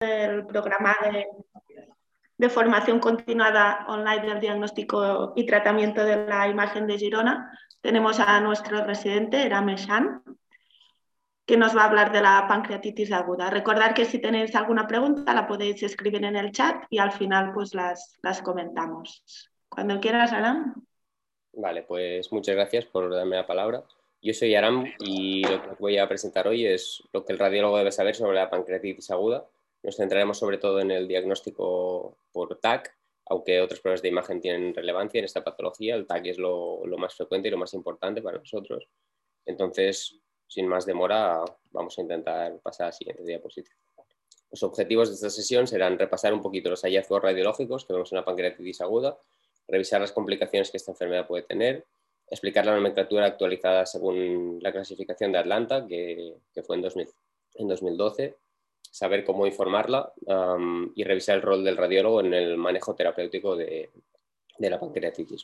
del programa de, formación continuada online del diagnóstico y tratamiento de la imagen de Girona. Tenemos a nuestro residente, Erame Shan, que nos va a hablar de la pancreatitis aguda. Recordad que si tenéis alguna pregunta la podéis escribir en el chat y al final pues las, las comentamos. Cuando quieras, Aram. Vale, pues muchas gracias por darme la palabra. Yo soy Aram y lo que voy a presentar hoy es lo que el radiólogo debe saber sobre la pancreatitis aguda. Nos centraremos sobre todo en el diagnóstico por TAC, aunque otras pruebas de imagen tienen relevancia en esta patología. El TAC es lo, más frecuente y lo más importante para nosotros. Entonces, sin más demora, vamos a intentar pasar a la siguiente diapositiva. Los objetivos de esta sesión serán repasar un poquito los hallazgos radiológicos que vemos en la pancreatitis aguda, revisar las complicaciones que esta enfermedad puede tener, explicar la nomenclatura actualizada según la clasificación de Atlanta, que, fue en, en, 2012, saber cómo informarla y revisar el rol del radiólogo en el manejo terapéutico de, la pancreatitis.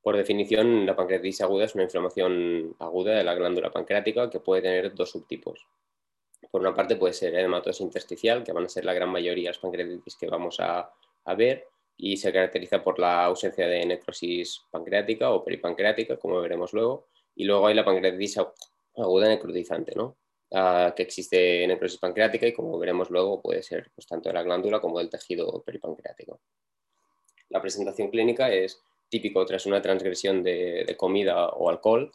Por definición, la pancreatitis aguda es una inflamación aguda de la glándula pancreática que puede tener dos subtipos. Por una parte puede ser edematosis intersticial, que van a ser la gran mayoría de las pancreatitis que vamos a ver, y se caracteriza por la ausencia de necrosis pancreática o peripancreática, como veremos luego, y luego hay la pancreatitis aguda necrotizante, ¿no? Ah, que existe necrosis pancreática y como veremos luego puede ser pues, tanto de la glándula como del tejido peripancreático. La presentación clínica es típico tras una transgresión de, comida o alcohol,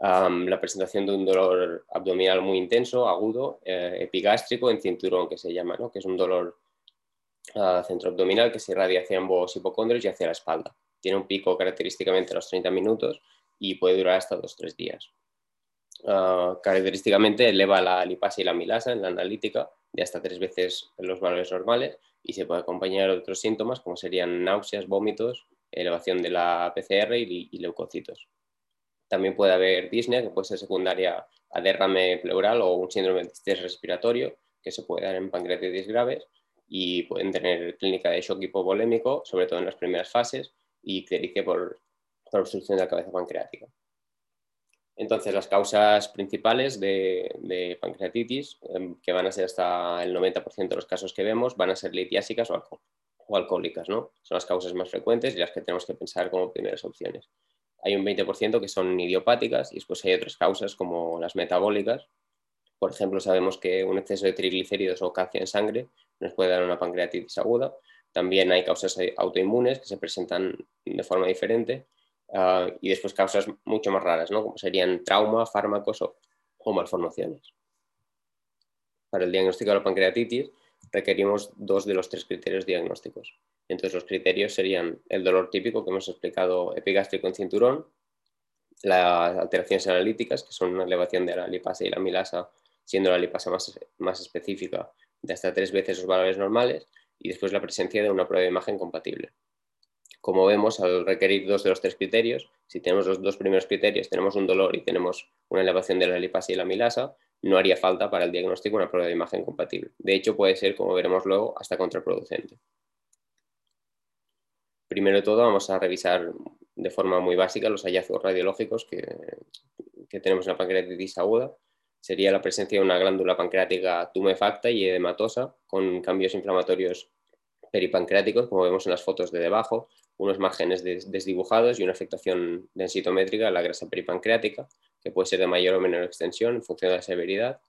la presentación de un dolor abdominal muy intenso, agudo, eh, epigástrico en cinturón que se llama, ¿no? que es un dolor centro abdominal que se irradia hacia ambos hipocondrios y hacia la espalda. Tiene un pico característicamente a los 30 minutos y puede durar hasta 2-3 días. Ah, característicamente eleva la lipasa y la milasa en la analítica de hasta tres veces los valores normales y se puede acompañar otros síntomas como serían náuseas, vómitos, elevación de la PCR y, leucocitos. También puede haber disnea, que puede ser secundaria a derrame pleural o un síndrome de estrés respiratorio, que se puede dar en pancreatitis graves, y pueden tener clínica de shock hipovolémico, sobre todo en las primeras fases, y clerique por, por obstrucción de la cabeza pancreática. Entonces, las causas principales de, pancreatitis, em, que van a ser hasta el 90% de los casos que vemos, van a ser litiásicas o, alcohólicas, ¿no? Son las causas más frecuentes y las que tenemos que pensar como primeras opciones. Hay un 20% que son idiopáticas y después hay otras causas como las metabólicas. Por ejemplo, sabemos que un exceso de triglicéridos o calcio en sangre nos puede dar una pancreatitis aguda. También hay causas autoinmunes que se presentan de forma diferente ah, y después causas mucho más raras, ¿no? como serían trauma, fármacos o, malformaciones. Para el diagnóstico de la pancreatitis requerimos dos de los tres criterios diagnósticos. Entonces los criterios serían el dolor típico que hemos explicado epigástrico en cinturón, las alteraciones analíticas, que son una elevación de la lipasa y la milasa, siendo la lipasa más, más específica de hasta tres veces los valores normales y después la presencia de una prueba de imagen compatible. Como vemos, al requerir dos de los tres criterios, si tenemos los dos primeros criterios, tenemos un dolor y tenemos una elevación de la lipasa y la milasa, no haría falta para el diagnóstico una prueba de imagen compatible. De hecho, puede ser, como veremos luego, hasta contraproducente. Primero de todo, vamos a revisar de forma muy básica los hallazgos radiológicos que, que tenemos en la pancreatitis aguda sería la presencia de una glándula pancreática tumefacta y edematosa con cambios inflamatorios peripancreáticos, como vemos en las fotos de debajo, unos márgenes desdibujados y una afectación densitométrica de la grasa peripancreática, que puede ser de mayor o menor extensión en función de la severidad.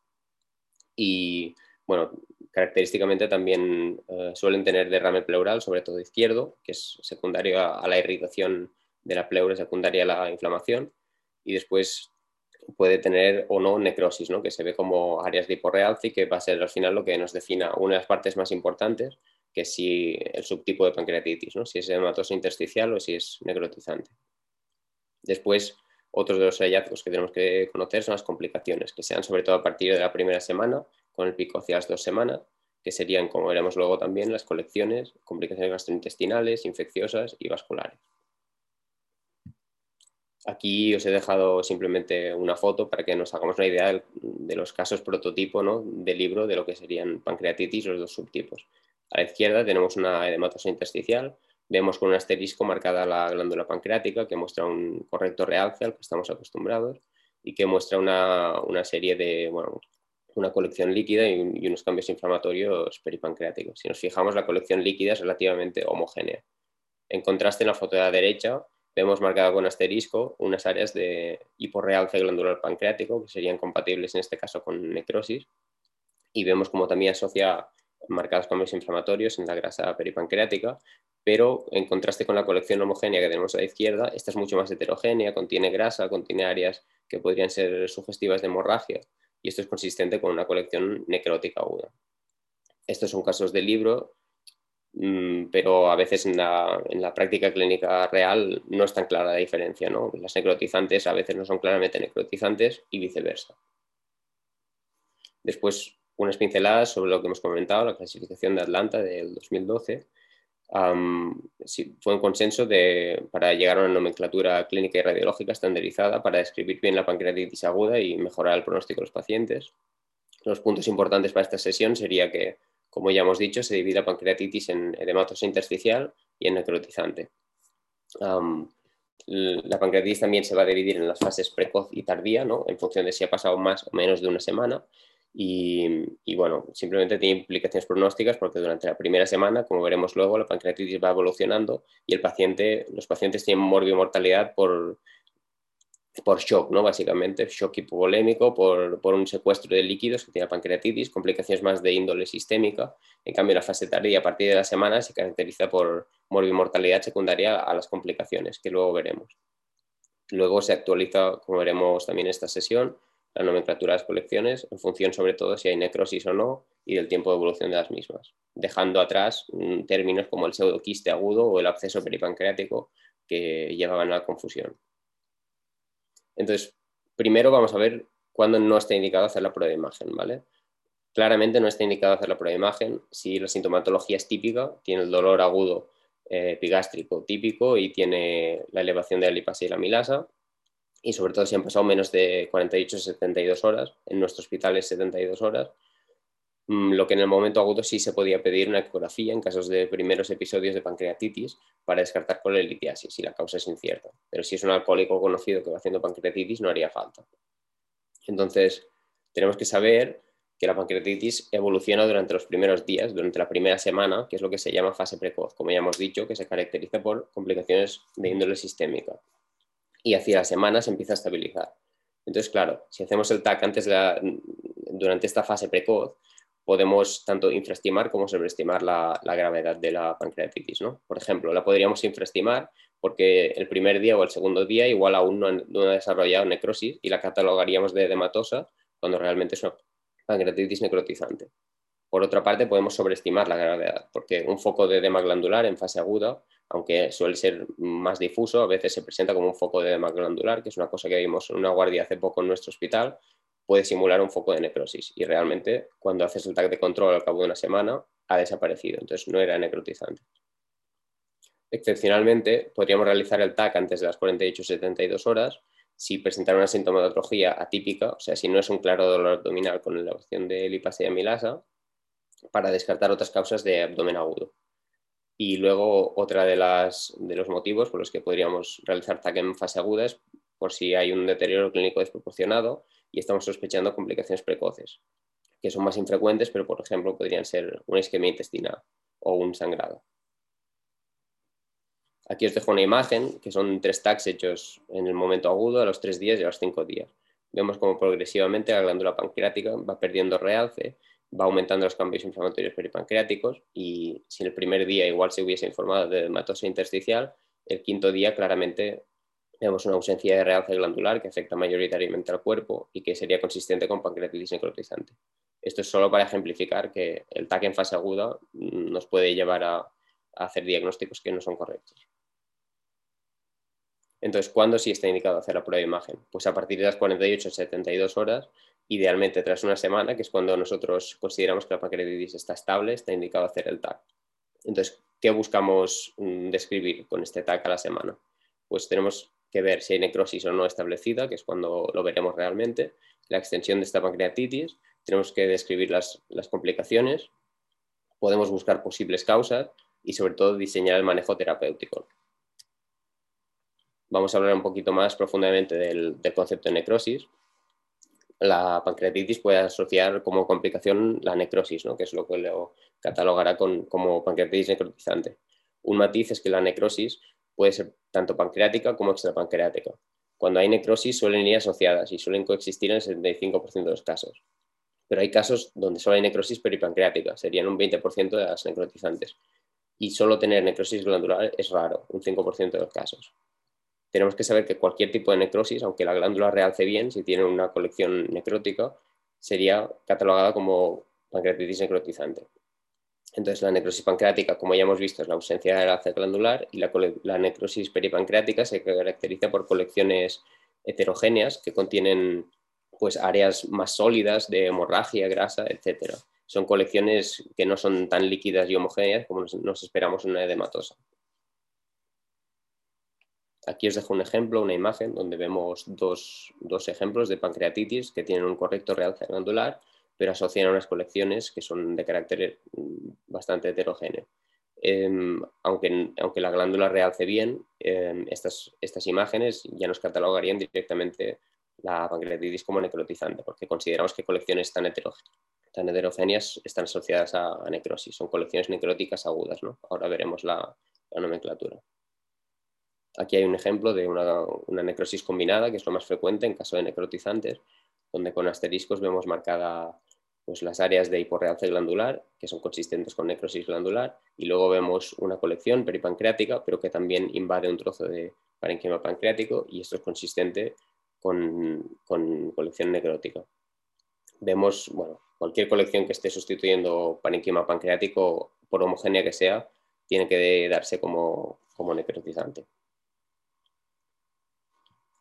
Y, bueno, característicamente también eh, suelen tener derrame pleural, sobre todo izquierdo, que es secundario a, a la irritación de la pleura, secundaria a la inflamación. Y después puede tener o no necrosis, ¿no? que se ve como áreas de hiporrealce y que va a ser al final lo que nos defina una de las partes más importantes, que si el subtipo de pancreatitis, ¿no? si es hematosa intersticial o si es necrotizante. Después, otros de los hallazgos que tenemos que conocer son las complicaciones, que sean sobre todo a partir de la primera semana, con el pico hacia las dos semanas, que serían, como veremos luego también, las colecciones, complicaciones gastrointestinales, infecciosas y vasculares. Aquí os he dejado simplemente una foto para que nos hagamos una idea de los casos prototipo ¿no? del libro de lo que serían pancreatitis, los dos subtipos. A la izquierda tenemos una edematosa intersticial, vemos con un asterisco marcada la glándula pancreática que muestra un correcto realce al que estamos acostumbrados y que muestra una, serie de una colección líquida y, unos cambios inflamatorios peripancreáticos. Si nos fijamos, la colección líquida es relativamente homogénea. En contraste, en la foto de la derecha vemos marcado con asterisco unas áreas de hiporrealce glandular pancreático que serían compatibles en este caso con necrosis y vemos como también asocia marcados cambios inflamatorios en la grasa peripancreática, pero en contraste con la colección homogénea que tenemos a la izquierda, esta es mucho más heterogénea, contiene grasa, contiene áreas que podrían ser sugestivas de hemorragia y esto es consistente con una colección necrótica aguda. Estos son casos de libro, mm, pero a veces en la, práctica clínica real no es tan clara la diferencia. ¿no? Las necrotizantes a veces no son claramente necrotizantes y viceversa. Después, unas pinceladas sobre lo que hemos comentado, la clasificación de Atlanta del 2012. fue un consenso de, para llegar a una nomenclatura clínica y radiológica estandarizada para describir bien la pancreatitis aguda y mejorar el pronóstico de los pacientes. Los puntos importantes para esta sesión sería que, como ya hemos dicho, se divide la pancreatitis en edematosa intersticial y en necrotizante. la pancreatitis también se va a dividir en las fases precoz y tardía, ¿no? en función de si ha pasado más o menos de una semana. Y, bueno, simplemente tiene implicaciones pronósticas porque durante la primera semana, como veremos luego, la pancreatitis va evolucionando y el paciente, los pacientes tienen morbimortalidad por, por shock, ¿no? Básicamente, shock hipovolémico, por, un secuestro de líquidos que tiene la pancreatitis, complicaciones más de índole sistémica. En cambio, la fase tardía a partir de la semana se caracteriza por morbimortalidad secundaria a las complicaciones, que luego veremos. Luego se actualiza, como veremos también en esta sesión, la nomenclatura de las colecciones en función sobre todo si hay necrosis o no y del tiempo de evolución de las mismas, dejando atrás mm, términos como el pseudoquiste agudo o el absceso peripancreático que llevaban a la confusión. Entonces, primero vamos a ver cuándo no está indicado hacer la prueba de imagen, ¿vale? Claramente no está indicado hacer la prueba de imagen si la sintomatología es típica, tiene el dolor agudo eh, epigástrico típico y tiene la elevación de la lipasa y la milasa, y sobre todo si han pasado menos de 48 o 72 horas, en nuestro hospital es 72 horas, mm, lo que en el momento agudo sí se podía pedir una ecografía en casos de primeros episodios de pancreatitis para descartar colelitiasis si la causa es incierta. Pero si es un alcohólico conocido que va haciendo pancreatitis no haría falta. Entonces, tenemos que saber que la pancreatitis evoluciona durante los primeros días, durante la primera semana, que es lo que se llama fase precoz, como ya hemos dicho, que se caracteriza por complicaciones de índole sistémica y hacia la semana se empieza a estabilizar. Entonces, claro, si hacemos el TAC antes durante esta fase precoz, podemos tanto infraestimar como sobreestimar la, gravedad de la pancreatitis. ¿no? Por ejemplo, la podríamos infraestimar porque el primer día o el segundo día igual aún no, ha desarrollado necrosis y la catalogaríamos de edematosa cuando realmente es una pancreatitis necrotizante. Por otra parte, podemos sobreestimar la gravedad, porque un foco de edema glandular en fase aguda, aunque suele ser más difuso, a veces se presenta como un foco de edema glandular, que es una cosa que vimos en una guardia hace poco en nuestro hospital, puede simular un foco de necrosis. Y realmente, cuando haces el tag de control al cabo de una semana, ha desaparecido, entonces no era necrotizante. Excepcionalmente, podríamos realizar el TAC antes de las 48 o 72 horas si presentara una sintomatología atípica, o sea, si no es un claro dolor abdominal con elevación de lipasa y amilasa, para descartar otras causas de abdomen agudo. Y luego otra de, las, de los motivos por los que podríamos realizar TAC en fase aguda es por si hay un deterioro clínico desproporcionado y estamos sospechando complicaciones precoces, que son más infrecuentes, pero por ejemplo podrían ser una isquemia intestinal o un sangrado. Aquí os dejo una imagen que son tres TACs hechos en el momento agudo a los tres días y a los cinco días. Vemos como progresivamente la glándula pancreática va perdiendo realce va aumentando los cambios inflamatorios peripancreáticos y si el primer día igual se hubiese informado de hematosa intersticial, el quinto día claramente vemos una ausencia de realce glandular que afecta mayoritariamente al cuerpo y que sería consistente con pancreatitis necrotizante. Esto es solo para ejemplificar que el TAC en fase aguda nos puede llevar a, a hacer diagnósticos que no son correctos. Entonces, ¿cuándo sí está indicado hacer la prueba de imagen? Pues a partir de las 48 72 horas idealmente tras una semana, que es cuando nosotros consideramos que la pancreatitis está estable, está indicado hacer el TAC. Entonces, ¿qué buscamos mm, describir con este TAC a la semana? Pues tenemos que ver si hay necrosis o no establecida, que es cuando lo veremos realmente, la extensión de esta pancreatitis, tenemos que describir las, complicaciones, podemos buscar posibles causas y sobre todo diseñar el manejo terapéutico. Vamos a hablar un poquito más profundamente del concepto de necrosis la pancreatitis puede asociar como complicación la necrosis, ¿no? que es lo que lo catalogará como pancreatitis necrotizante. Un matiz es que la necrosis puede ser tanto pancreática como extrapancreática. Cuando hay necrosis suelen ir asociadas y suelen coexistir en el 75% de los casos. Pero hay casos donde solo hay necrosis peripancreática, serían un 20% de las necrotizantes. Y solo tener necrosis glandular es raro, un 5% de los casos tenemos que saber que cualquier tipo de necrosis, aunque la glándula realce bien, si tiene una colección necrótica, sería catalogada como pancreatitis necrotizante. Entonces, la necrosis pancreática, como ya hemos visto, es la ausencia de realce glandular y la, necrosis peripancreática se caracteriza por colecciones heterogéneas que contienen pues, áreas más sólidas de hemorragia, grasa, etc. Son colecciones que no son tan líquidas y homogéneas como nos esperamos en una edematosa. Aquí os dejo un ejemplo, una imagen donde vemos dos, ejemplos de pancreatitis que tienen un correcto realce glandular, pero asocian a unas colecciones que son de carácter mm, bastante heterogéneo. Em, aunque, aunque, la glándula realce bien, em, estas, estas imágenes ya nos catalogarían directamente la pancreatitis como necrotizante, porque consideramos que colecciones tan, tan heterogéneas están asociadas a, necrosis, son colecciones necróticas agudas. Ahora veremos la nomenclatura. Aquí hay un ejemplo de una, necrosis combinada, que es lo más frecuente en caso de necrotizantes, donde con asteriscos vemos marcada pues, las áreas de hiporrealce glandular, que son consistentes con necrosis glandular, y luego vemos una colección peripancreática, pero que también invade un trozo de parenquima pancreático, y esto es consistente con, colección necrótica. Vemos, bueno, cualquier colección que esté sustituyendo parenquima pancreático, por homogénea que sea, tiene que darse como necrotizante.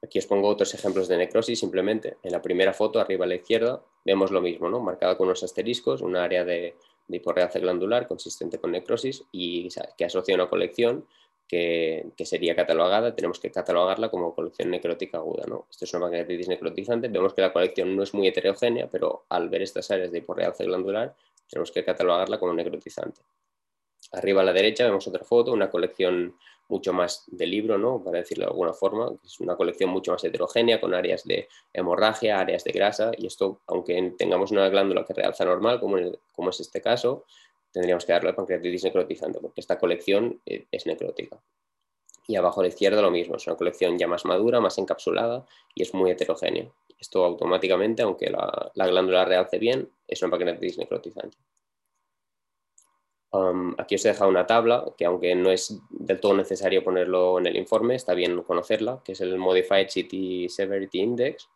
Aquí os pongo otros ejemplos de necrosis simplemente. En la primera foto, arriba a la izquierda, vemos lo mismo, ¿no? marcada con unos asteriscos, una área de, de glandular consistente con necrosis y que asocia una colección que, sería catalogada, tenemos que catalogarla como colección necrótica aguda. ¿no? Esto es una pancreatitis necrotizante, vemos que la colección no es muy heterogénea, pero al ver estas áreas de hiporrealce glandular, tenemos que catalogarla como necrotizante. Arriba a la derecha vemos otra foto, una colección mucho más de libro, ¿no? para decirlo de alguna forma. Es una colección mucho más heterogénea, con áreas de hemorragia, áreas de grasa, y esto, aunque tengamos una glándula que realza normal, como, como es este caso, tendríamos que darle pancreatitis necrotizante, porque esta colección eh, es necrótica. Y abajo a la izquierda lo mismo, es una colección ya más madura, más encapsulada y es muy heterogénea. Esto automáticamente, aunque la, la glándula realce bien, es una pancreatitis necrotizante aquí os he dejado una tabla que aunque no es del todo necesario ponerlo en el informe, está bien conocerla, que es el Modified City Severity Index,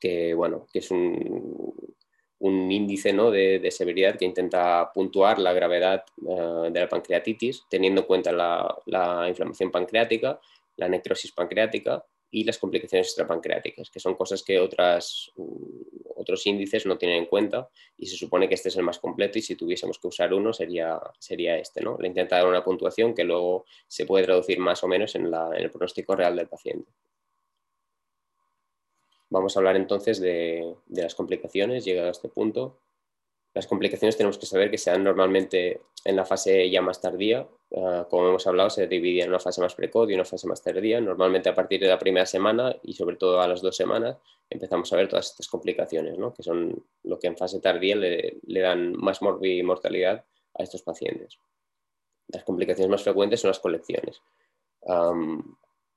que, bueno, que es un, índice ¿no? de, severidad que intenta puntuar la gravedad eh, de la pancreatitis, teniendo en cuenta la inflamación pancreática, la necrosis pancreática y las complicaciones extrapancreáticas, que son cosas que otras, mm, otros índices no tienen en cuenta y se supone que este es el más completo y si tuviésemos que usar uno sería, sería este. ¿no? Le intenta dar una puntuación que luego se puede traducir más o menos en, en el pronóstico real del paciente. Vamos a hablar entonces de, de las complicaciones, llegado a este punto. Las complicaciones tenemos que saber que se dan normalmente en la fase ya más tardía. Ah, como hemos hablado, se divide en una fase más precoz y una fase más tardía. Normalmente a partir de la primera semana y sobre todo a las dos semanas empezamos a ver todas estas complicaciones, que son lo que en fase tardía le, dan más mortalidad a estos pacientes. Las complicaciones más frecuentes son las colecciones.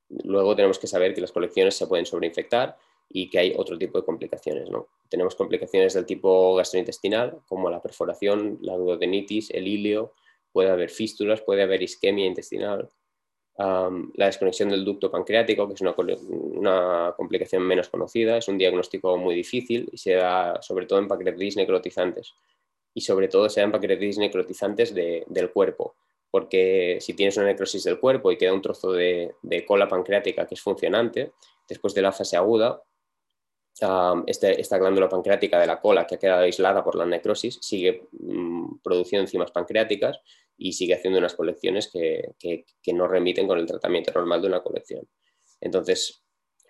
luego tenemos que saber que las colecciones se pueden sobreinfectar y que hay otro tipo de complicaciones. ¿no? Tenemos complicaciones del tipo gastrointestinal, como la perforación, la duodenitis, el ilio, puede haber fístulas, puede haber isquemia intestinal, la desconexión del ducto pancreático, que es una, complicación menos conocida, es un diagnóstico muy difícil y se da sobre todo en pancreatitis necrotizantes. Y sobre todo se da en pancreatitis necrotizantes del cuerpo, porque si tienes una necrosis del cuerpo y queda un trozo de, de cola pancreática que es funcionante, después de la fase aguda, este, esta glándula pancreática de la cola que ha quedado aislada por la necrosis sigue mm, produciendo enzimas pancreáticas y sigue haciendo unas colecciones que, no remiten con el tratamiento normal de una colección. Entonces,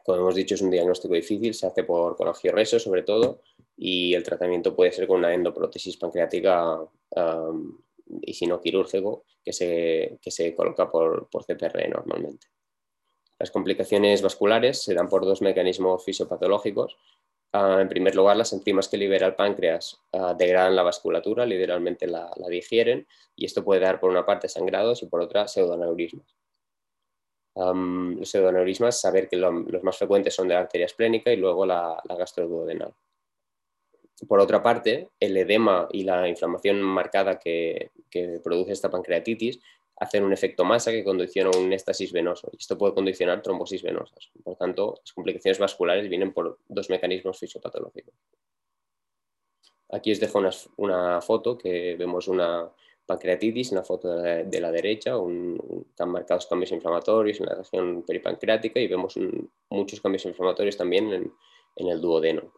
como hemos dicho, es un diagnóstico difícil, se hace por con sobre todo y el tratamiento puede ser con una endoprótesis pancreática y si no quirúrgico que se, se coloca por, por CPR normalmente. Las complicaciones vasculares se dan por dos mecanismos fisiopatológicos. Ah, en primer lugar, las enzimas que libera el páncreas ah, degradan la vasculatura, literalmente la, digieren, y esto puede dar por una parte sangrados y por otra pseudoneurismas. los pseudoneurismas, saber que los más frecuentes son de la arteria esplénica y luego la, la gastroduodenal. Por otra parte, el edema y la inflamación marcada que, que produce esta pancreatitis hacen un efecto masa que condiciona un éstasis venoso y esto puede condicionar trombosis venosas. Por tanto, las complicaciones vasculares vienen por dos mecanismos fisiopatológicos. Aquí os dejo una, foto que vemos una pancreatitis, una foto de la, derecha, un, están marcados cambios inflamatorios en la región peripancreática y vemos muchos cambios inflamatorios también en, en el duodeno.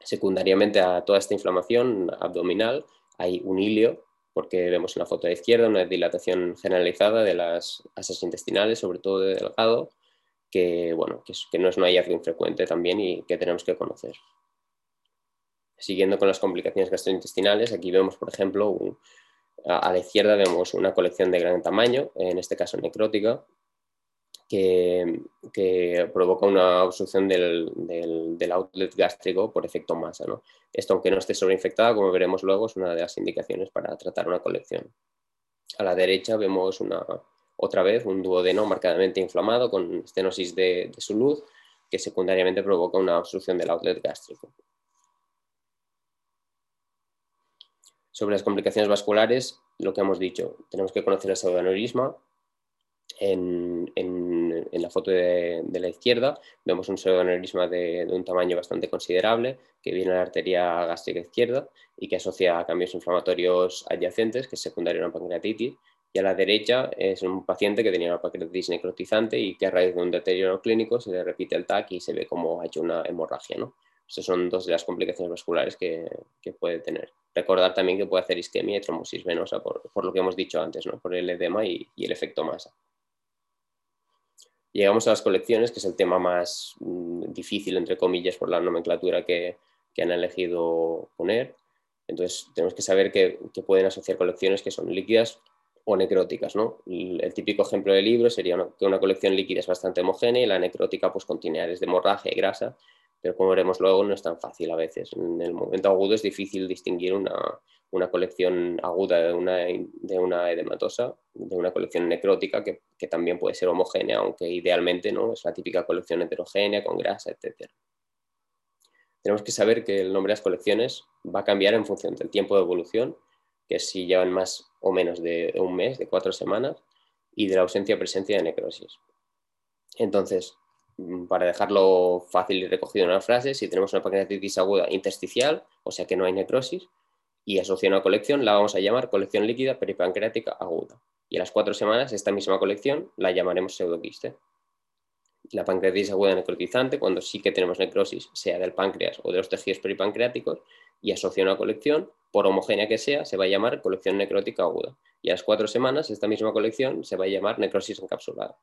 Secundariamente a toda esta inflamación abdominal hay un hilio porque vemos en la foto de izquierda una dilatación generalizada de las asas intestinales, sobre todo de delgado, que, bueno, que, no es un hallazgo infrecuente también y que tenemos que conocer. Siguiendo con las complicaciones gastrointestinales, aquí vemos, por ejemplo, a la izquierda vemos una colección de gran tamaño, en este caso necrótica, que, provoca una obstrucción del, outlet gástrico por efecto masa. Esto, aunque no esté sobreinfectada, como veremos luego, es una de las indicaciones para tratar una colección. A la derecha vemos una, otra vez un duodeno marcadamente inflamado con estenosis de, su luz, que secundariamente provoca una obstrucción del outlet gástrico. Sobre las complicaciones vasculares, lo que hemos dicho, tenemos que conocer el pseudoneurisma, en, la foto de, la izquierda vemos un pseudoneurisma de, de, un tamaño bastante considerable que viene a la arteria gástrica izquierda y que asocia a cambios inflamatorios adyacentes, que es secundario a una pancreatitis. Y a la derecha es un paciente que tenía una pancreatitis necrotizante y que a raíz de un deterioro clínico se le repite el TAC y se ve como ha hecho una hemorragia. ¿no? Estas son dos de las complicaciones vasculares que, puede tener. Recordar también que puede hacer isquemia y trombosis venosa por, lo que hemos dicho antes, ¿no? por el edema y el efecto masa. Llegamos a las colecciones, que es el tema más mm, difícil, entre comillas, por la nomenclatura que, han elegido poner. Entonces, tenemos que saber que, pueden asociar colecciones que son líquidas o necróticas. ¿no? El, típico ejemplo de libro sería que una colección líquida es bastante homogénea y la necrótica pues, contiene áreas de hemorragia y grasa, pero como veremos luego no es tan fácil a veces. En el momento agudo es difícil distinguir una, una colección aguda de una, de una edematosa, de una colección necrótica que, que, también puede ser homogénea, aunque idealmente no es la típica colección heterogénea con grasa, etc. Tenemos que saber que el nombre de las colecciones va a cambiar en función del tiempo de evolución, que si llevan más o menos de un mes, de cuatro semanas, y de la ausencia o presencia de necrosis. Entonces, para dejarlo fácil y recogido en una frase, si tenemos una pancreatitis aguda intersticial, o sea que no hay necrosis, y asocia una colección, la vamos a llamar colección líquida peripancreática aguda. Y a las cuatro semanas, esta misma colección la llamaremos pseudoquiste. La pancreatitis aguda necrotizante, cuando sí que tenemos necrosis, sea del páncreas o de los tejidos peripancreáticos, y asocia una colección, por homogénea que sea, se va a llamar colección necrótica aguda. Y a las cuatro semanas, esta misma colección se va a llamar necrosis encapsulada.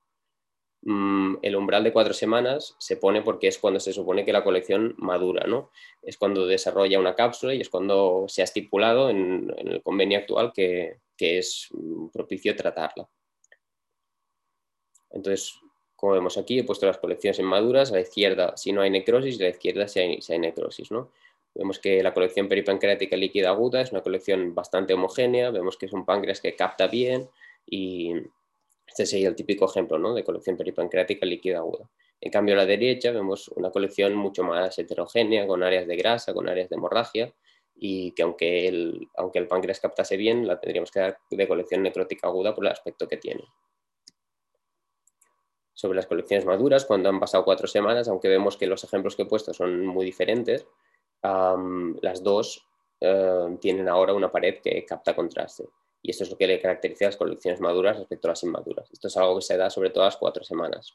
Mm, el umbral de cuatro semanas se pone porque es cuando se supone que la colección madura, ¿no? Es cuando desarrolla una cápsula y es cuando se ha estipulado en, el convenio actual que, es mm, propicio tratarla. Entonces, como vemos aquí, he puesto las colecciones en maduras, a la izquierda si no hay necrosis y a la izquierda si hay, si hay necrosis, ¿no? Vemos que la colección peripancreática líquida aguda es una colección bastante homogénea, vemos que es un páncreas que capta bien y, este sería el típico ejemplo de colección peripancreática líquida aguda. En cambio, a la derecha vemos una colección mucho más heterogénea, con áreas de grasa, con áreas de hemorragia, y que aunque el, aunque el páncreas captase bien, la tendríamos que dar de colección necrótica aguda por el aspecto que tiene. Sobre las colecciones maduras, cuando han pasado cuatro semanas, aunque vemos que los ejemplos que he puesto son muy diferentes, las dos eh, tienen ahora una pared que capta contraste y esto es lo que le caracteriza a las colecciones maduras respecto a las inmaduras. Esto es algo que se da sobre todo a las cuatro semanas,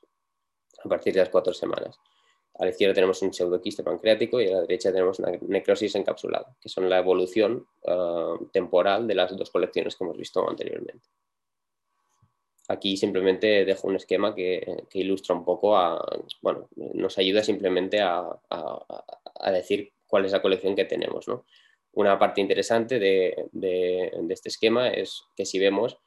a partir de las cuatro semanas. A la izquierda tenemos un pseudoquiste pancreático y a la derecha tenemos una necrosis encapsulada, que son la evolución eh, temporal de las dos colecciones que hemos visto anteriormente. Aquí simplemente dejo un esquema que, ilustra un poco, a, bueno, nos ayuda simplemente a, a, decir cuál es la colección que tenemos. ¿no? Una parte interesante de, este esquema es que si vemos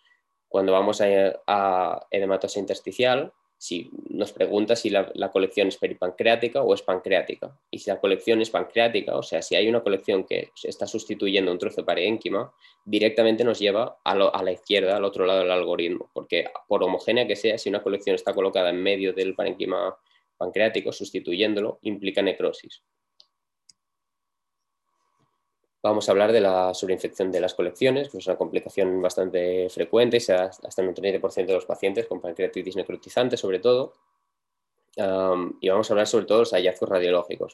cuando vamos a, a edematosa intersticial, si nos pregunta si la, colección es peripancreática o es pancreática. Y si la colección es pancreática, o sea, si hay una colección que está sustituyendo un trozo de parénquima, directamente nos lleva a, a, la izquierda, al otro lado del algoritmo, porque por homogénea que sea, si una colección está colocada en medio del parénquima pancreático, sustituyéndolo, implica necrosis vamos a hablar de la sobreinfección de las colecciones, que es una complicación bastante frecuente, sea hasta en un 30% de los pacientes con pancreatitis necrotizante sobre todo. y vamos a hablar sobre todo de los hallazgos radiológicos.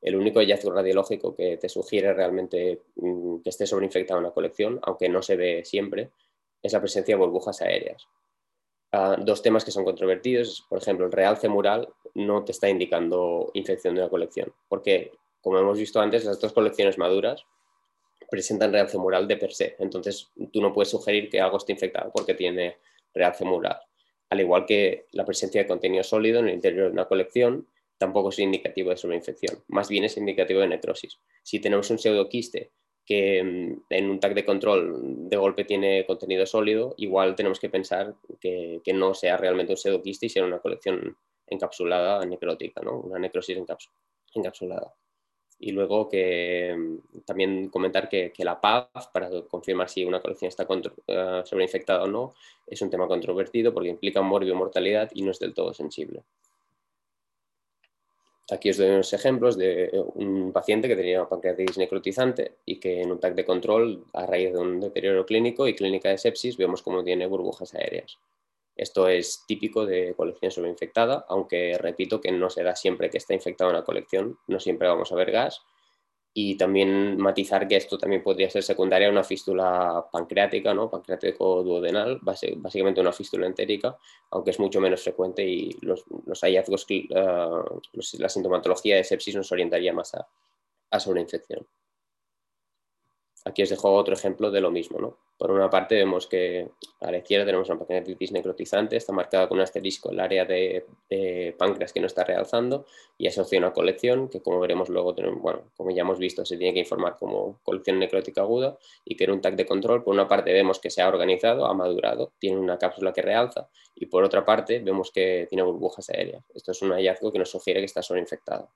El único hallazgo radiológico que te sugiere realmente mm, que esté sobreinfectada una colección, aunque no se ve siempre, es la presencia de burbujas aéreas. Ah, dos temas que son controvertidos, por ejemplo, el realce mural no te está indicando infección de una colección, porque como hemos visto antes, las dos colecciones maduras presentan realce mural de per se. Entonces, tú no puedes sugerir que algo esté infectado porque tiene realce mural. Al igual que la presencia de contenido sólido en el interior de una colección tampoco es indicativo de sobreinfección, más bien es indicativo de necrosis. Si tenemos un pseudoquiste que mm, en un tag de control de golpe tiene contenido sólido, igual tenemos que pensar que, no sea realmente un pseudoquiste y sea una colección encapsulada necrótica, ¿no? una necrosis encapsulada. Y luego que mm, también comentar que, la PAF, para confirmar si una colección está uh, sobreinfectada o no, es un tema controvertido porque implica morbio mortalidad y no es del todo sensible. Aquí os doy unos ejemplos de un paciente que tenía pancreatitis necrotizante y que en un TAC de control, a raíz de un deterioro clínico y clínica de sepsis, vemos cómo tiene burbujas aéreas. Esto es típico de colección sobreinfectada, aunque repito que no se da siempre que está infectada una colección, no siempre vamos a ver gas. Y también matizar que esto también podría ser secundaria a una fístula pancreática, ¿no? pancreático duodenal, básicamente una fístula entérica, aunque es mucho menos frecuente y los, hallazgos, eh, la sintomatología de sepsis nos orientaría más a, a sobreinfección. Aquí os dejo otro ejemplo de lo mismo. ¿no? Por una parte vemos que a la izquierda tenemos una pancreatitis necrotizante, está marcada con un asterisco el área de, páncreas que no está realzando y asocia una colección que como veremos luego, bueno, como ya hemos visto, se tiene que informar como colección necrótica aguda y que en un TAC de control, por una parte vemos que se ha organizado, ha madurado, tiene una cápsula que realza y por otra parte vemos que tiene burbujas aéreas. Esto es un hallazgo que nos sugiere que está sobreinfectada.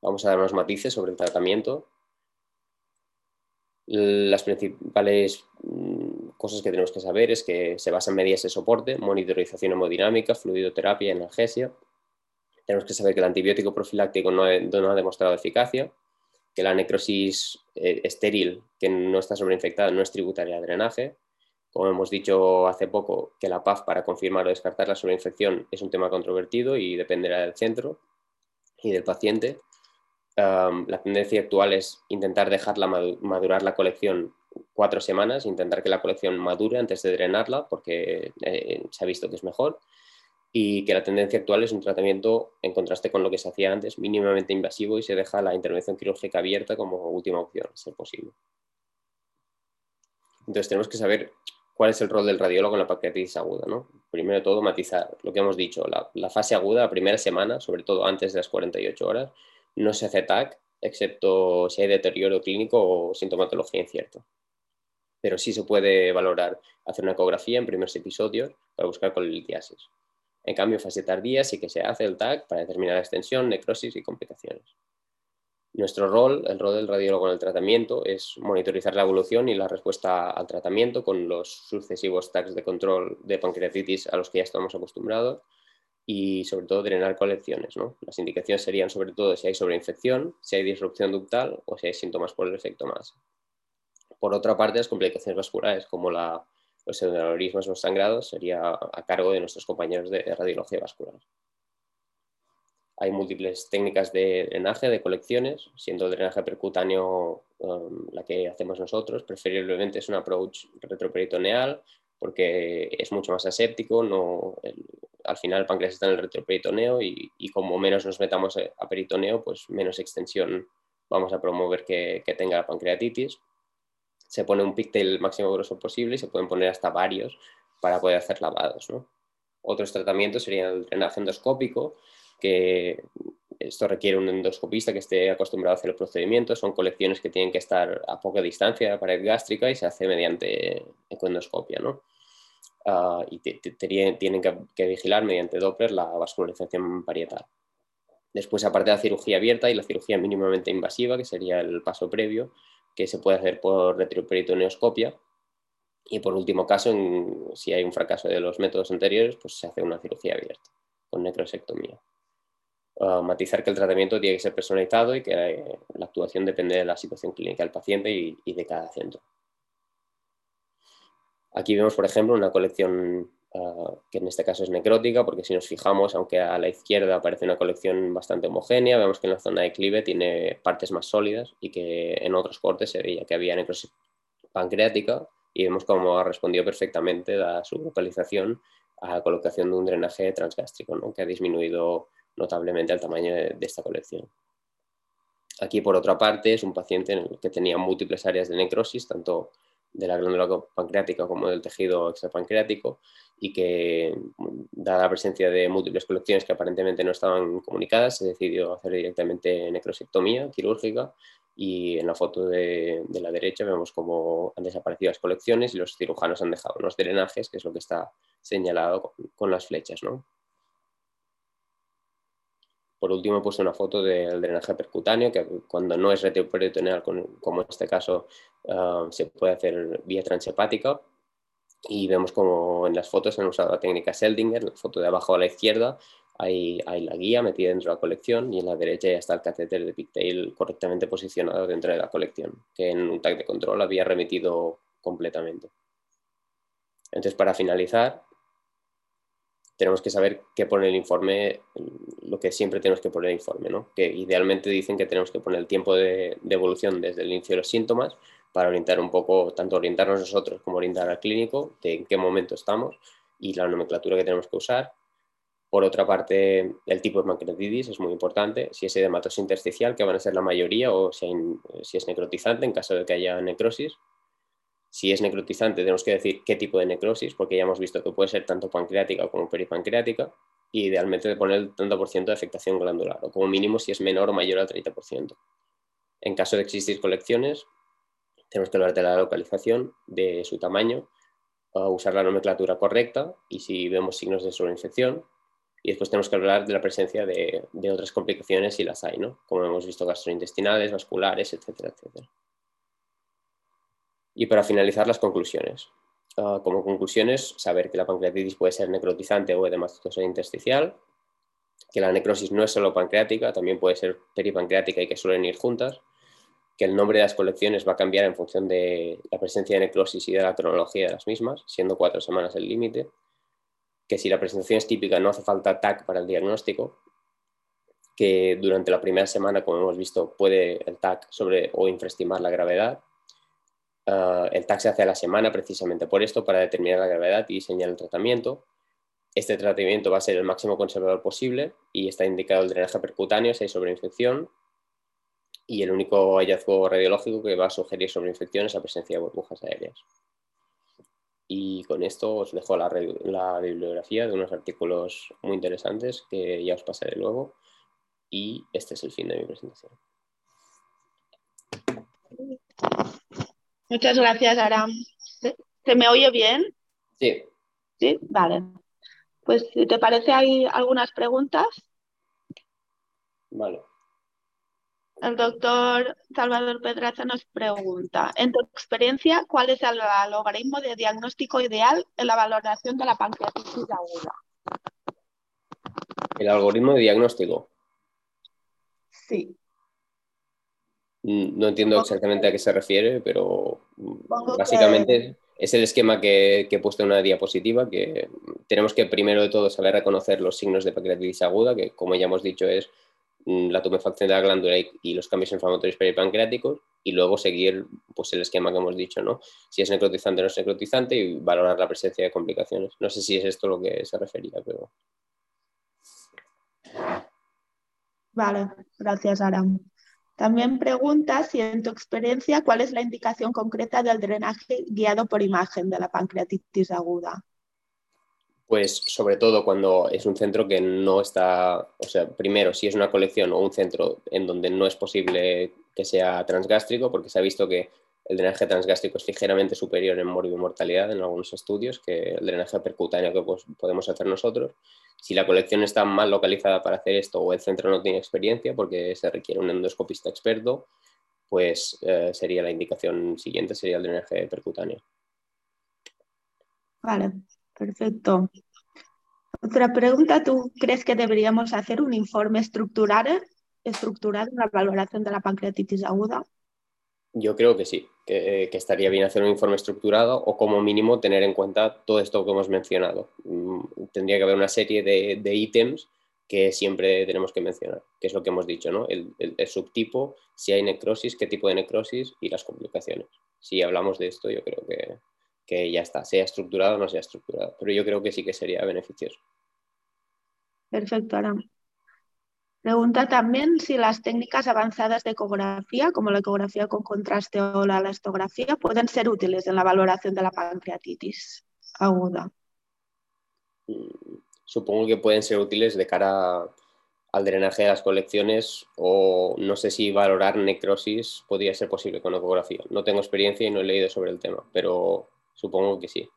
Vamos a dar unos matices sobre el tratamiento las principales mm, cosas que tenemos que saber es que se basa en medidas de soporte, monitorización hemodinámica, fluidoterapia analgesia. Tenemos que saber que el antibiótico profiláctico no, ha demostrado eficacia, que la necrosis eh, estéril que no está sobreinfectada no es tributaria de drenaje. Como hemos dicho hace poco, que la PAF para confirmar o descartar la sobreinfección es un tema controvertido y dependerá del centro y del paciente la tendencia actual es intentar dejarla madurar la colección cuatro semanas, intentar que la colección madure antes de drenarla, porque eh, se ha visto que es mejor, y que la tendencia actual es un tratamiento, en contraste con lo que se hacía antes, mínimamente invasivo y se deja la intervención quirúrgica abierta como última opción, si es posible. Entonces tenemos que saber cuál es el rol del radiólogo en la pancreatitis aguda. ¿no? Primero de todo, matizar lo que hemos dicho, la, la fase aguda, la primera semana, sobre todo antes de las 48 horas, no se hace TAC, excepto si hay deterioro clínico o sintomatología incierta. Pero sí se puede valorar hacer una ecografía en primeros episodios para buscar colitiasis. En cambio, fase tardía sí que se hace el TAC para determinar la extensión, necrosis y complicaciones. Nuestro rol, el rol del radiólogo en el tratamiento, es monitorizar la evolución y la respuesta al tratamiento con los sucesivos TACs de control de pancreatitis a los que ya estamos acostumbrados y sobre todo drenar colecciones. ¿no? Las indicaciones serían sobre todo si hay sobreinfección, si hay disrupción ductal o si hay síntomas por el efecto más. Por otra parte, las complicaciones vasculares como la, los pseudoneurismos o sangrados sería a cargo de nuestros compañeros de radiología vascular. Hay múltiples técnicas de drenaje de colecciones, siendo drenaje percutáneo um, la que hacemos nosotros. Preferiblemente es un approach retroperitoneal porque es mucho más aséptico, no, al final el páncreas está en el retroperitoneo y, como menos nos metamos a peritoneo, pues menos extensión vamos a promover que, tenga la pancreatitis. Se pone un píctel máximo grosso posible y se pueden poner hasta varios para poder hacer lavados. Otros tratamientos serían el drenaje endoscópico, que esto requiere un endoscopista que esté acostumbrado a hacer el procedimiento. Son colecciones que tienen que estar a poca distancia de la pared gástrica y se hace mediante ecoendoscopia. ¿no? Ah, y tienen que, vigilar mediante Doppler la vascularización parietal. Después, aparte de la cirugía abierta y la cirugía mínimamente invasiva, que sería el paso previo, que se puede hacer por retroperitoneoscopia. Y por último caso, si hay un fracaso de los métodos anteriores, pues se hace una cirugía abierta con necrosectomía. Uh, matizar que el tratamiento tiene que ser personalizado y que eh, la actuación depende de la situación clínica del paciente y, de cada centro. Aquí vemos, por ejemplo, una colección uh, que en este caso es necrótica, porque si nos fijamos, aunque a la izquierda aparece una colección bastante homogénea, vemos que en la zona de clive tiene partes más sólidas y que en otros cortes se veía que había necrosis pancreática y vemos cómo ha respondido perfectamente a su localización a la colocación de un drenaje transgástrico, que ha disminuido notablemente el tamaño de, esta colección. Aquí, por otra parte, es un paciente que tenía múltiples áreas de necrosis, tanto de la glándula pancreática como del tejido extrapancreático, y que, dada la presencia de múltiples colecciones que aparentemente no estaban comunicadas, se decidió hacer directamente necrosectomía quirúrgica y en la foto de, la derecha vemos cómo han desaparecido las colecciones y los cirujanos han dejado unos drenajes, que es lo que está señalado con, las flechas. ¿no? Por último puesto una foto del drenaje percutáneo, que cuando no es retroperitoneal, como en este caso, ah, se puede hacer vía transhepática. Y vemos como en las fotos han usado la técnica Seldinger, la foto de abajo a la izquierda, hay, la guía metida dentro de la colección y en la derecha ya está el catéter de pigtail correctamente posicionado dentro de la colección, que en un tag de control había remitido completamente. Entonces, para finalizar, tenemos que saber qué pone el informe, lo que siempre tenemos que poner el informe, ¿no? que idealmente dicen que tenemos que poner el tiempo de, de, evolución desde el inicio de los síntomas para orientar un poco, tanto orientarnos nosotros como orientar al clínico, de en qué momento estamos y la nomenclatura que tenemos que usar, por otra parte, el tipo de pancreatitis es muy importante, si es edematosis intersticial, que van a ser la mayoría, o si, es necrotizante en caso de que haya necrosis. Si es necrotizante, tenemos que decir qué tipo de necrosis, porque ya hemos visto que puede ser tanto pancreática como peripancreática, y idealmente poner el 30% de afectación glandular, o como mínimo si es menor o mayor al 30%. En caso de existir colecciones, tenemos que hablar de la localización, de su tamaño, usar la nomenclatura correcta, y si vemos signos de sobreinfección, y después tenemos que hablar de la presencia de, otras complicaciones si las hay, ¿no? como hemos visto gastrointestinales, vasculares, etcétera, etcétera. Y para finalizar, las conclusiones. Ah, como conclusiones, saber que la pancreatitis puede ser necrotizante o edematosa intersticial, que la necrosis no es solo pancreática, también puede ser peripancreática y que suelen ir juntas, que el nombre de las colecciones va a cambiar en función de la presencia de necrosis y de la cronología de las mismas, siendo cuatro semanas el límite, que si la presentación es típica no hace falta TAC para el diagnóstico, que durante la primera semana, como hemos visto, puede el TAC sobre o infraestimar la gravedad. Ah, el TAC hace a la semana precisamente por esto, para determinar la gravedad y diseñar el tratamiento. Este tratamiento va a ser el máximo conservador posible y está indicado el drenaje percutáneo si hay sobreinfección y el único hallazgo radiológico que va a sugerir sobreinfección es la presencia de burbujas aéreas. Y con esto os dejo la, bibliografía de unos artículos muy interesantes que ya os pasaré luego. Y este es el fin de mi presentación. Muchas gracias, Aram. ¿Se me oye bien? Sí. Sí, vale. Pues si te parece, hay algunas preguntas. Vale. El doctor Salvador Pedraza nos pregunta, en tu experiencia, ¿cuál es el algoritmo de diagnóstico ideal en la valoración de la pancreatitis aguda? ¿El algoritmo de diagnóstico? Sí. Mm, no entiendo exactamente a qué se refiere, pero básicamente es el esquema que, que, he puesto en una diapositiva, que tenemos que primero de todo saber reconocer los signos de pancreatitis aguda, que como ya hemos dicho es Mm, la tumefacción de la glándula y, los cambios inflamatorios peripancreáticos y luego seguir pues, el esquema que hemos dicho, ¿no? Si es necrotizante o no es necrotizante y valorar la presencia de complicaciones. No sé si es esto lo que se refería, pero... Vale, gracias Aram. También pregunta si en tu experiencia cuál es la indicación concreta del drenaje guiado por imagen de la pancreatitis aguda pues sobre todo cuando es un centro que no está, o sea, primero si es una colección o un centro en donde no es posible que sea transgástrico, porque se ha visto que el drenaje transgástrico es ligeramente superior en mortalidad en algunos estudios que el drenaje percutáneo que pues, podemos hacer nosotros. Si la colección está mal localizada para hacer esto o el centro no tiene experiencia porque se requiere un endoscopista experto, pues eh, sería la indicación siguiente, sería el drenaje percutáneo. Vale, perfecto. Otra pregunta, ¿tú crees que deberíamos hacer un informe estructurado en la valoración de la pancreatitis aguda? Yo creo que sí, que, estaría bien hacer un informe estructurado o como mínimo tener en cuenta todo esto que hemos mencionado. Mm, tendría que haber una serie de, ítems que siempre tenemos que mencionar, que es lo que hemos dicho, ¿no? El, subtipo, si hay necrosis, qué tipo de necrosis y las complicaciones. Si hablamos de esto, yo creo que, que ya está, sea estructurado o no sea estructurado, pero yo creo que sí que sería beneficioso. Perfecto, Aram. Pregunta también si las técnicas avanzadas de ecografía, como la ecografía con contraste o la elastografía, pueden ser útiles en la valoración de la pancreatitis aguda. Supongo que pueden ser útiles de cara al drenaje de las colecciones o no sé si valorar necrosis podría ser posible con ecografía. No tengo experiencia y no he leído sobre el tema, pero supongo que sí.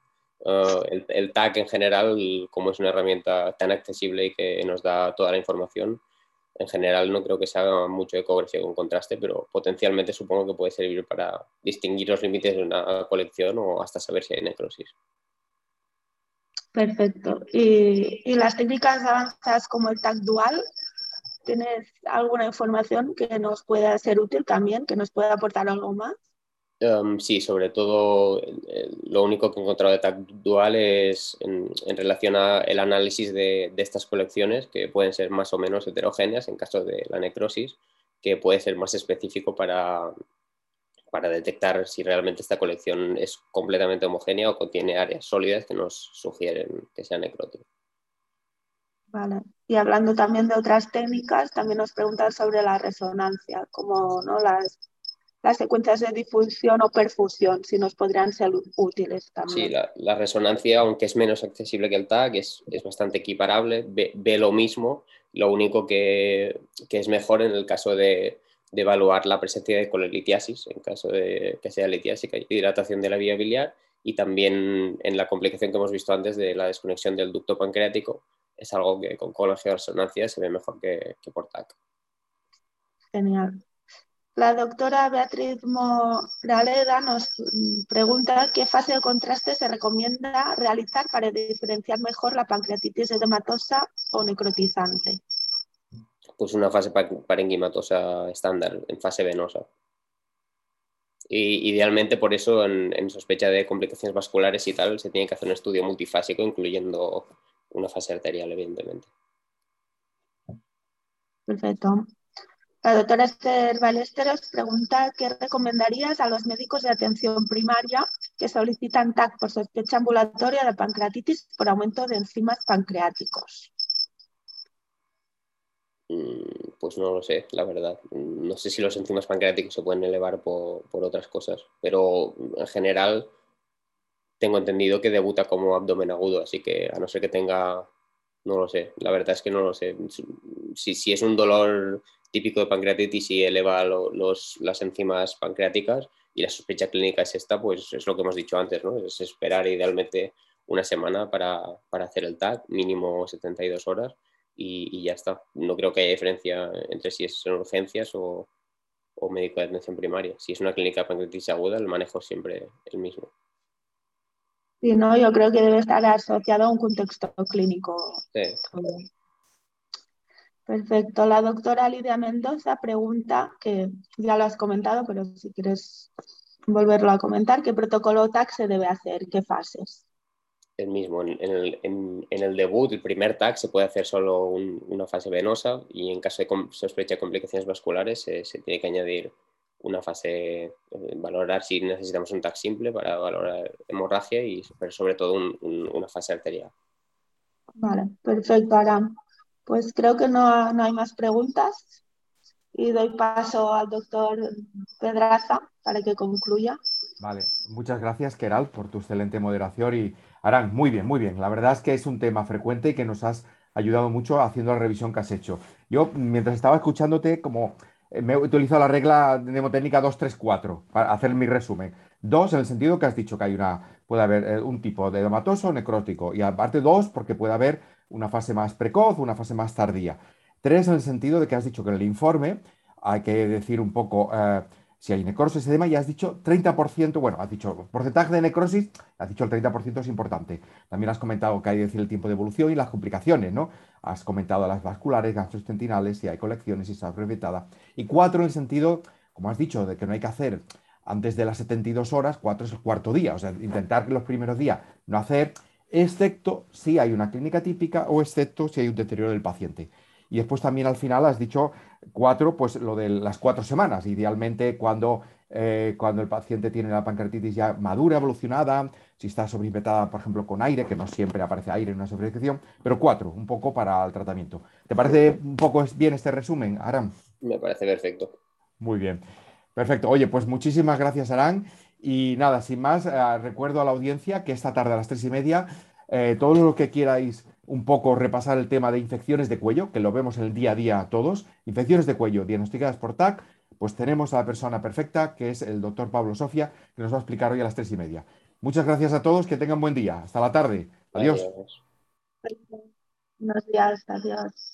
Ah, el, el, TAC en general, como es una herramienta tan accesible y que nos da toda la información, en general no creo que se haga mucho ecografía con contraste, pero potencialmente supongo que puede servir para distinguir los límites de una colección o hasta saber si hay necrosis. Perfecto. ¿Y, las técnicas avanzadas como el TAC dual? ¿Tienes alguna información que nos pueda ser útil también, que nos pueda aportar algo más? Em, sí, sobre todo lo único que he encontrado de TAC dual es en, relación al análisis de, estas colecciones, que pueden ser más o menos heterogéneas en caso de la necrosis, que puede ser más específico para, para detectar si realmente esta colección es completamente homogénea o contiene áreas sólidas que nos sugieren que sea necrótica. Vale. Y hablando también de otras técnicas, también nos preguntan sobre la resonancia, como ¿no? las las secuencias de difusión o perfusión, si nos podrían ser útiles también. Sí, la, resonancia, aunque es menos accesible que el TAC, es, bastante equiparable, ve, lo mismo, lo único que, es mejor en el caso de, evaluar la presencia de colelitiasis, en caso de que sea litiásica, hidratación de la vía biliar, y también en la complicación que hemos visto antes de la desconexión del ducto pancreático, es algo que con colegio de resonancia se ve mejor que, que por TAC. Genial. La doctora Beatriz Moraleda nos pregunta qué fase de contraste se recomienda realizar para diferenciar mejor la pancreatitis edematosa o necrotizante. Pues una fase parenquimatosa estándar, en fase venosa. Y idealmente por eso en, sospecha de complicaciones vasculares y tal se tiene que hacer un estudio multifásico incluyendo una fase arterial, evidentemente. Perfecto. La doctora Esther Balesteros pregunta qué recomendarías a los médicos de atención primaria que solicitan TAC por sospecha ambulatoria de pancreatitis por aumento de enzimas pancreáticos. Mm, pues no lo sé, la verdad. No sé si los enzimas pancreáticos se pueden elevar por, otras cosas, pero en general tengo entendido que debuta como abdomen agudo, así que a no ser que tenga, no lo sé, la verdad es que no lo sé. Si, si es un dolor típico de pancreatitis y eleva los, las enzimas pancreáticas y la sospecha clínica es esta, pues es lo que hemos dicho antes, ¿no? Es esperar idealmente una semana para, hacer el TAC, mínimo 72 horas y, ya está. No creo que haya diferencia entre si es en urgencias o, médico de atención primaria. Si es una clínica de pancreatitis aguda, el manejo es siempre el mismo. Sí, no, yo creo que debe estar asociado a un contexto clínico. Sí. Perfecto. La doctora Lidia Mendoza pregunta, que ya lo has comentado, pero si quieres volverlo a comentar, ¿qué protocolo TAC se debe hacer? ¿Qué fases? El mismo. En, el, debut, el primer TAC se puede hacer solo una fase venosa y en caso de sospecha de complicaciones vasculares se, tiene que añadir una fase, eh, valorar si necesitamos un TAC simple para valorar hemorragia y sobre todo una fase arterial. Vale, perfecto, Aram. Pues creo que no, hay más preguntas y doy paso al doctor Pedraza para que concluya. Vale, muchas gracias, Keral, por tu excelente moderación y Arán, muy bien, muy bien. La verdad es que es un tema frecuente y que nos has ayudado mucho haciendo la revisión que has hecho. Yo, mientras estaba escuchándote, como eh, me he utilizado la regla mnemotécnica 234 para hacer mi resumen. Dos, en el sentido que has dicho que hay una, puede haber eh, un tipo de edematoso o necrótico. Y aparte dos, porque puede haber una fase más precoz, una fase más tardía. Tres, en el sentido de que has dicho que en el informe hay que decir un poco eh, si hay necrosis, edema, y has dicho 30%, bueno, has dicho porcentaje de necrosis, has dicho el 30% es importante. También has comentado que hay que decir el tiempo de evolución y las complicaciones, ¿no? Has comentado las vasculares, gastrointestinales, si hay colecciones, si está reventada. Y cuatro, en el sentido, como has dicho, de que no hay que hacer antes de las 72 horas, cuatro es el cuarto día, o sea, intentar que los primeros días no hacer, excepto si hay una clínica típica o excepto si hay un deterioro del paciente. Y después también al final has dicho cuatro, pues lo de las cuatro semanas, idealmente cuando, eh, cuando el paciente tiene la pancreatitis ya madura, evolucionada, si está sobreinfectada, por ejemplo, con aire, que no siempre aparece aire en una sobreinfección, pero cuatro, un poco para el tratamiento. ¿Te parece un poco bien este resumen, Aram? Me parece perfecto. Muy bien. Perfecto. Oye, pues muchísimas gracias, Arán. Y nada, sin más, eh, recuerdo a la audiencia que esta tarde a las tres y media, eh, todo lo que queráis un poco repasar el tema de infecciones de cuello, que lo vemos el día a día todos, infecciones de cuello diagnosticadas por TAC, pues tenemos a la persona perfecta, que es el doctor Pablo Sofia, que nos va a explicar hoy a las tres y media. Muchas gracias a todos, que tengan buen día. Hasta la tarde. Adiós. Buenos días, adiós.